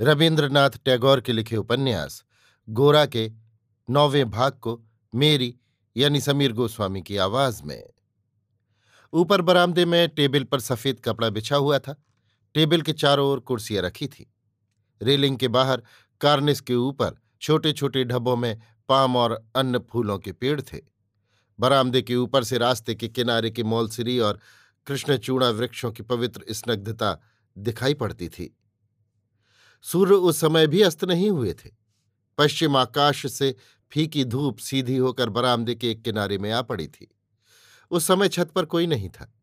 रविन्द्रनाथ टैगोर के लिखे उपन्यास, गोरा के नौवें भाग को मेरी, यानी समीर गोस्वामी की आवाज़ में। ऊपर बरामदे में टेबल पर सफ़ेद कपड़ा बिछा हुआ था। टेबल के चारों ओर कुर्सियाँ रखी थी। रेलिंग के बाहर कार्निस के ऊपर छोटे छोटे ढब्बों में पाम और अन्य फूलों के पेड़ थे। बरामदे के ऊपर से रास्ते के किनारे के मौलसिरी और कृष्णचूड़ा वृक्षों की पवित्र स्नग्धता दिखाई पड़ती थी। सूर्य उस समय भी अस्त नहीं हुए थे। पश्चिम आकाश से फीकी धूप सीधी होकर बरामदे के एक किनारे में आ पड़ी थी। उस समय छत पर कोई नहीं था।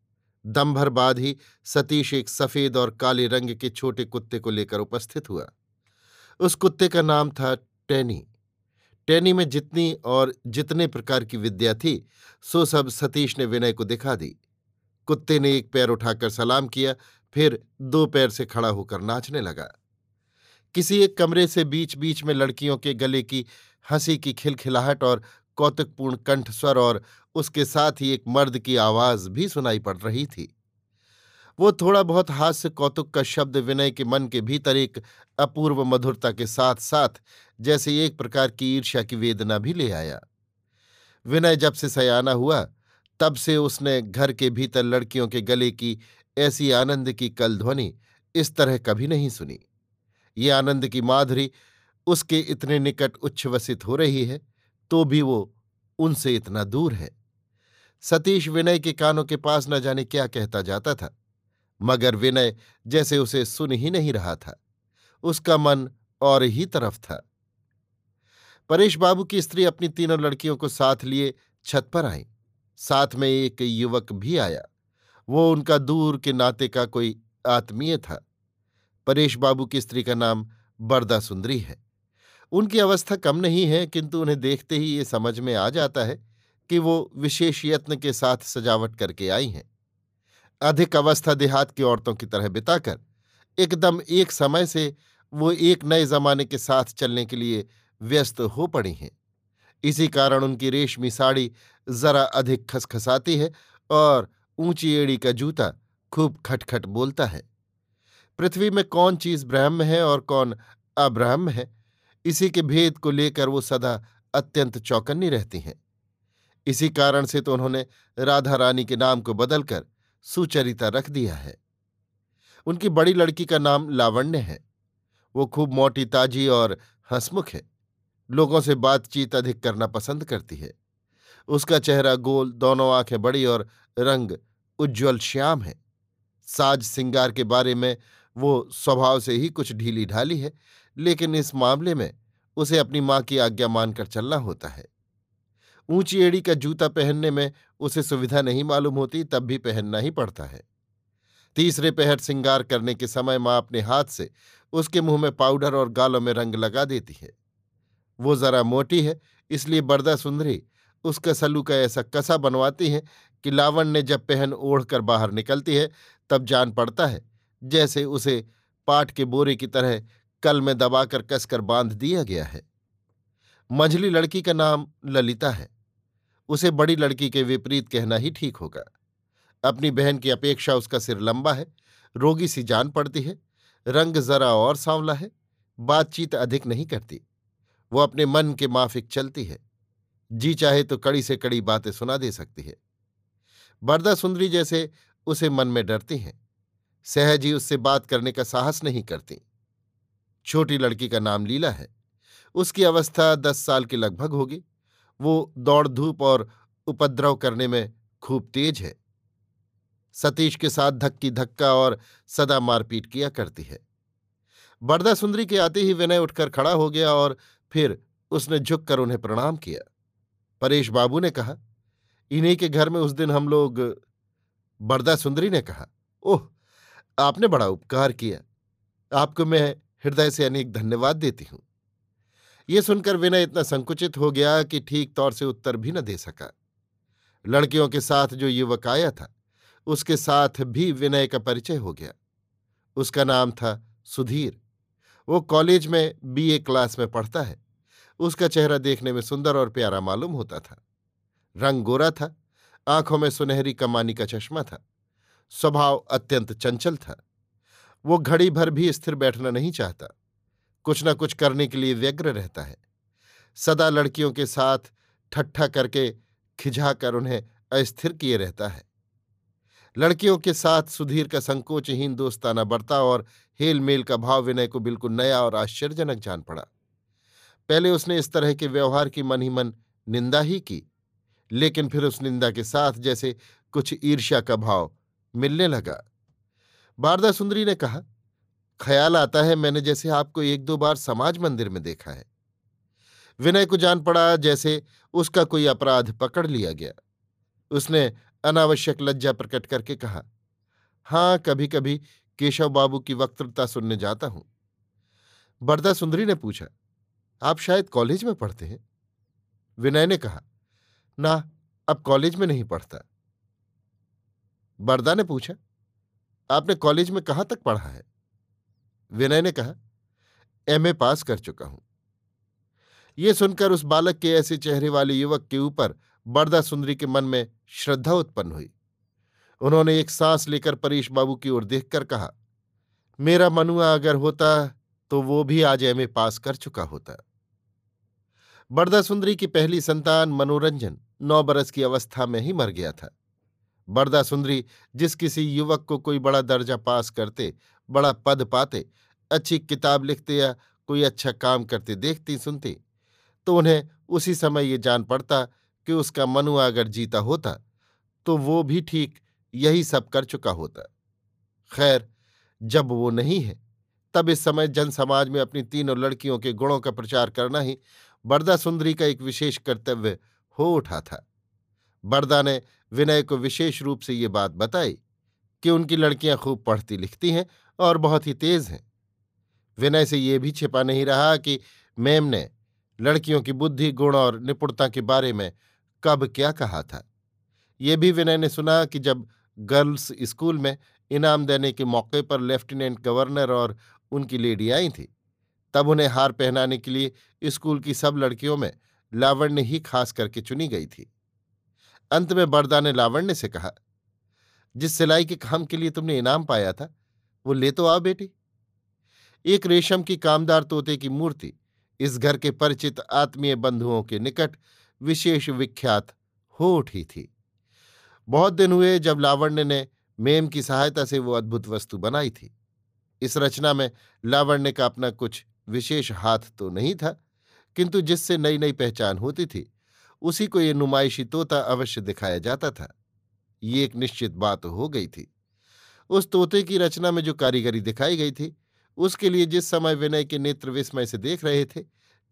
दम भर बाद ही सतीश एक सफ़ेद और काले रंग के छोटे कुत्ते को लेकर उपस्थित हुआ। उस कुत्ते का नाम था टैनी। टैनी में जितनी और जितने प्रकार की विद्या थी, सो सब सतीश ने विनय को दिखा दी। कुत्ते ने एक पैर उठाकर सलाम किया, फिर दो पैर से खड़ा होकर नाचने लगा। किसी एक कमरे से बीच बीच में लड़कियों के गले की हँसी की खिलखिलाहट और कौतुकपूर्ण कंठस्वर और उसके साथ ही एक मर्द की आवाज़ भी सुनाई पड़ रही थी। वो थोड़ा बहुत हास्य कौतुक का शब्द विनय के मन के भीतर एक अपूर्व मधुरता के साथ साथ जैसे एक प्रकार की ईर्ष्या की वेदना भी ले आया। विनय जब से सयाना हुआ, तब से उसने घर के भीतर लड़कियों के गले की ऐसी आनंद की कल ध्वनि इस तरह कभी नहीं सुनी। ये आनंद की माधुरी उसके इतने निकट उच्छ्वसित हो रही है तो भी वो उनसे इतना दूर है। सतीश विनय के कानों के पास न जाने क्या कहता जाता था, मगर विनय जैसे उसे सुन ही नहीं रहा था, उसका मन और ही तरफ़ था। परेश बाबू की स्त्री अपनी तीनों लड़कियों को साथ लिए छत पर आई। साथ में एक युवक भी आया, वो उनका दूर के नाते का कोई आत्मीय था। परेश बाबू की स्त्री का नाम बरदा सुंदरी है। उनकी अवस्था कम नहीं है, किंतु उन्हें देखते ही ये समझ में आ जाता है कि वो विशेष यत्न के साथ सजावट करके आई हैं। अधिक अवस्था देहात की औरतों की तरह बिताकर, एकदम एक समय से वो एक नए जमाने के साथ चलने के लिए व्यस्त हो पड़ी हैं। इसी कारण उनकी रेशमी साड़ी जरा अधिक खसखसाती है और ऊँची एड़ी का जूता खूब खटखट बोलता है। पृथ्वी में कौन चीज़ ब्रह्म है और कौन अब्रह्म है? इसी के भेद को लेकर वो सदा अत्यंत चौकन्नी रहती हैं। इसी कारण से तो उन्होंने राधा रानी के नाम को बदलकर सुचरिता रख दिया है। उनकी बड़ी लड़की का नाम लावण्य है। वो खूब मोटी, ताजी और हंसमुख है। लोगों से बातचीत अधिक करना पसंद करती है। उसका चेहरा गोल, दोनों आँखें बड़ी और रंग उज्ज्वल, श्याम है। साज सिंगार के बारे में वो स्वभाव से ही कुछ ढीली ढाली है, लेकिन इस मामले में उसे अपनी माँ की आज्ञा मानकर चलना होता है। ऊँची एड़ी का जूता पहनने में उसे सुविधा नहीं मालूम होती, तब भी पहनना ही पड़ता है। तीसरे पहर सिंगार करने के समय माँ अपने हाथ से उसके मुँह में पाउडर और गालों में रंग लगा देती है। वो जरा मोटी है, इसलिए बरदा सुंदरी, उसका सलू का ऐसा कसा बनवाती है कि लावण ने जब पहन ओढ़कर बाहर निकलती है, तब जान पड़ता है जैसे उसे पाट के बोरे की तरह कल में दबाकर कसकर बाँध दिया गया है। मंझली लड़की का नाम ललिता है। उसे बड़ी लड़की के विपरीत कहना ही ठीक होगा। अपनी बहन की अपेक्षा उसका सिर लंबा है, रोगी सी जान पड़ती है, रंग जरा और सांवला है, बातचीत अधिक नहीं करती। वो अपने मन के माफिक चलती है। जी चाहे तो कड़ी से कड़ी बातें सुना दे सकती है। बरदा सुंदरी जैसे उसे मन में डरती हैं। सहज ही उससे बात करने का साहस नहीं करती। छोटी लड़की का नाम लीला है। उसकी अवस्था दस साल की लगभग होगी। वो दौड़ धूप और उपद्रव करने में खूब तेज है। सतीश के साथ धक्की धक्का और सदा मारपीट किया करती है। बरदा सुंदरी के आते ही विनय उठकर खड़ा हो गया और फिर उसने झुककर उन्हें प्रणाम किया। परेश बाबू ने कहा, इन्हीं के घर में उस दिन हम लोग बरदा सुंदरी ने कहा, ओह आपने बड़ा उपकार किया। आपको मैं हृदय से अनेक धन्यवाद देती हूँ। ये सुनकर विनय इतना संकुचित हो गया कि ठीक तौर से उत्तर भी न दे सका। लड़कियों के साथ जो युवक आया था, उसके साथ भी विनय का परिचय हो गया। उसका नाम था सुधीर। वो कॉलेज में बीए क्लास में पढ़ता है। उसका चेहरा देखने में सुंदर और प्यारा मालूम होता था। रंग गोरा था। आँखों में सुनहरी कमानी का चश्मा था। स्वभाव अत्यंत चंचल था। वो घड़ी भर भी स्थिर बैठना नहीं चाहता। कुछ न कुछ करने के लिए व्यग्र रहता है। सदा लड़कियों के साथ ठट्ठा करके खिझाकर उन्हें अस्थिर किए रहता है। लड़कियों के साथ सुधीर का संकोचहीन दोस्ताना बर्ताव और हेल मेल का भाव विनय को बिल्कुल नया और आश्चर्यजनक जान पड़ा। पहले उसने इस तरह के व्यवहार की मन ही मन निंदा ही की, लेकिन फिर उस निंदा के साथ जैसे कुछ ईर्ष्या का भाव मिलने लगा। बारदा सुंदरी ने कहा, ख्याल आता है मैंने जैसे आपको एक दो बार समाज मंदिर में देखा है। विनय को जान पड़ा जैसे उसका कोई अपराध पकड़ लिया गया। उसने अनावश्यक लज्जा प्रकट करके कहा, हाँ कभी कभी केशव बाबू की वक्तृता सुनने जाता हूँ। बरदा सुंदरी ने पूछा, आप शायद कॉलेज में पढ़ते हैं? विनय ने कहा, ना, अब कॉलेज में नहीं पढ़ता। बरदा ने पूछा, आपने कॉलेज में कहाँ तक पढ़ा है? विनय ने कहा, एमए पास कर चुका हूँ। ये सुनकर उस बालक के ऐसे चेहरे वाले युवक के ऊपर बरदा सुंदरी के मन में श्रद्धा उत्पन्न हुई। उन्होंने एक सांस लेकर परेश बाबू की ओर देखकर कहा, मेरा मनुआ अगर होता तो वो भी आज एमए पास कर चुका होता। बरदा सुंदरी की पहली संतान मनोरंजन, नौ बरस की अवस्था में ही मर गया था। बरदा सुंदरी, जिस किसी युवक को कोई बड़ा दर्जा पास करते, बड़ा पद पाते, अच्छी किताब लिखते या कोई अच्छा काम करते देखती सुनती। तो उन्हें उसी समय ये जान पड़ता कि उसका मनुआ अगर जीता होता तो वो भी ठीक यही सब कर चुका होता। खैर, जब वो नहीं है, तब इस समय जन समाज में अपनी तीनों लड़कियों के गुणों का प्रचार करना ही बरदा सुंदरी का एक विशेष कर्तव्य हो उठा था। बरदा ने विनय को विशेष रूप से ये बात बताई कि उनकी लड़कियाँ खूब पढ़ती लिखती हैं और बहुत ही तेज हैं। विनय से ये भी छिपा नहीं रहा कि मैम ने लड़कियों की बुद्धि, गुण और निपुणता के बारे में कब क्या कहा था। ये भी विनय ने सुना कि जब गर्ल्स स्कूल में इनाम देने के मौके पर लेफ्टिनेंट गवर्नर और उनकी लेडी आई थी, तब उन्हें हार पहनाने के लिए स्कूल की सब लड़कियों में लावण्य ही खास करके चुनी गई थी। अंत में बरदा ने लावण्य से कहा, जिस सिलाई के काम के लिए तुमने इनाम पाया था, वो ले तो आओ बेटी। एक रेशम की कामदार तोते की मूर्ति, इस घर के परिचित आत्मीय बंधुओं के निकट विशेष विख्यात हो उठी थी। बहुत दिन हुए जब लावण्य ने मेम की सहायता से वो अद्भुत वस्तु बनाई थी। इस रचना में लावण्य का अपना कुछ विशेष हाथ तो नहीं था, किंतु जिससे नई नई पहचान होती थी उसी को ये नुमाइशी तोता अवश्य दिखाया जाता था। ये एक निश्चित बात हो गई थी। उस तोते की रचना में जो कारीगरी दिखाई गई थी, उसके लिए जिस समय विनय के नेत्र विस्मय से देख रहे थे,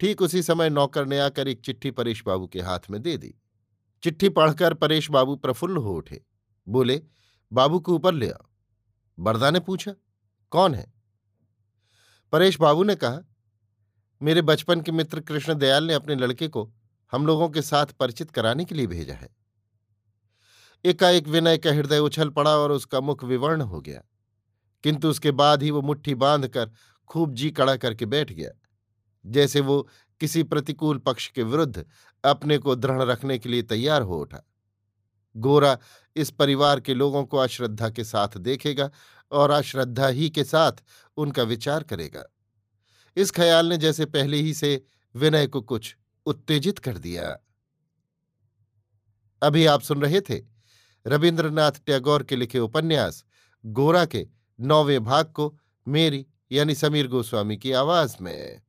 ठीक उसी समय नौकर ने आकर एक चिट्ठी परेश बाबू के हाथ में दे दी। चिट्ठी पढ़कर परेश बाबू प्रफुल्ल हो उठे। बोले, बाबू को ऊपर ले आओ। बरदा ने पूछा, कौन है? परेश बाबू ने कहा, मेरे बचपन के मित्र कृष्ण दयाल ने अपने लड़के को हम लोगों के साथ परिचित कराने के लिए भेजा है। एकाएक विनय का हृदय उछल पड़ा और उसका मुख विवर्ण हो गया, किंतु उसके बाद ही वो मुट्ठी बांधकर खूब जी कड़ा करके बैठ गया, जैसे वो किसी प्रतिकूल पक्ष के विरुद्ध अपने को दृढ़ रखने के लिए तैयार हो उठा। गोरा इस परिवार के लोगों को अश्रद्धा के साथ देखेगा और अश्रद्धा ही के साथ उनका विचार करेगा। इस ख्याल ने जैसे पहले ही से विनय को कुछ उत्तेजित कर दिया। अभी आप सुन रहे थे रविन्द्रनाथ टैगोर के लिखे उपन्यास, गोरा के नौवें भाग को मेरी यानी समीर गोस्वामी की आवाज़ में।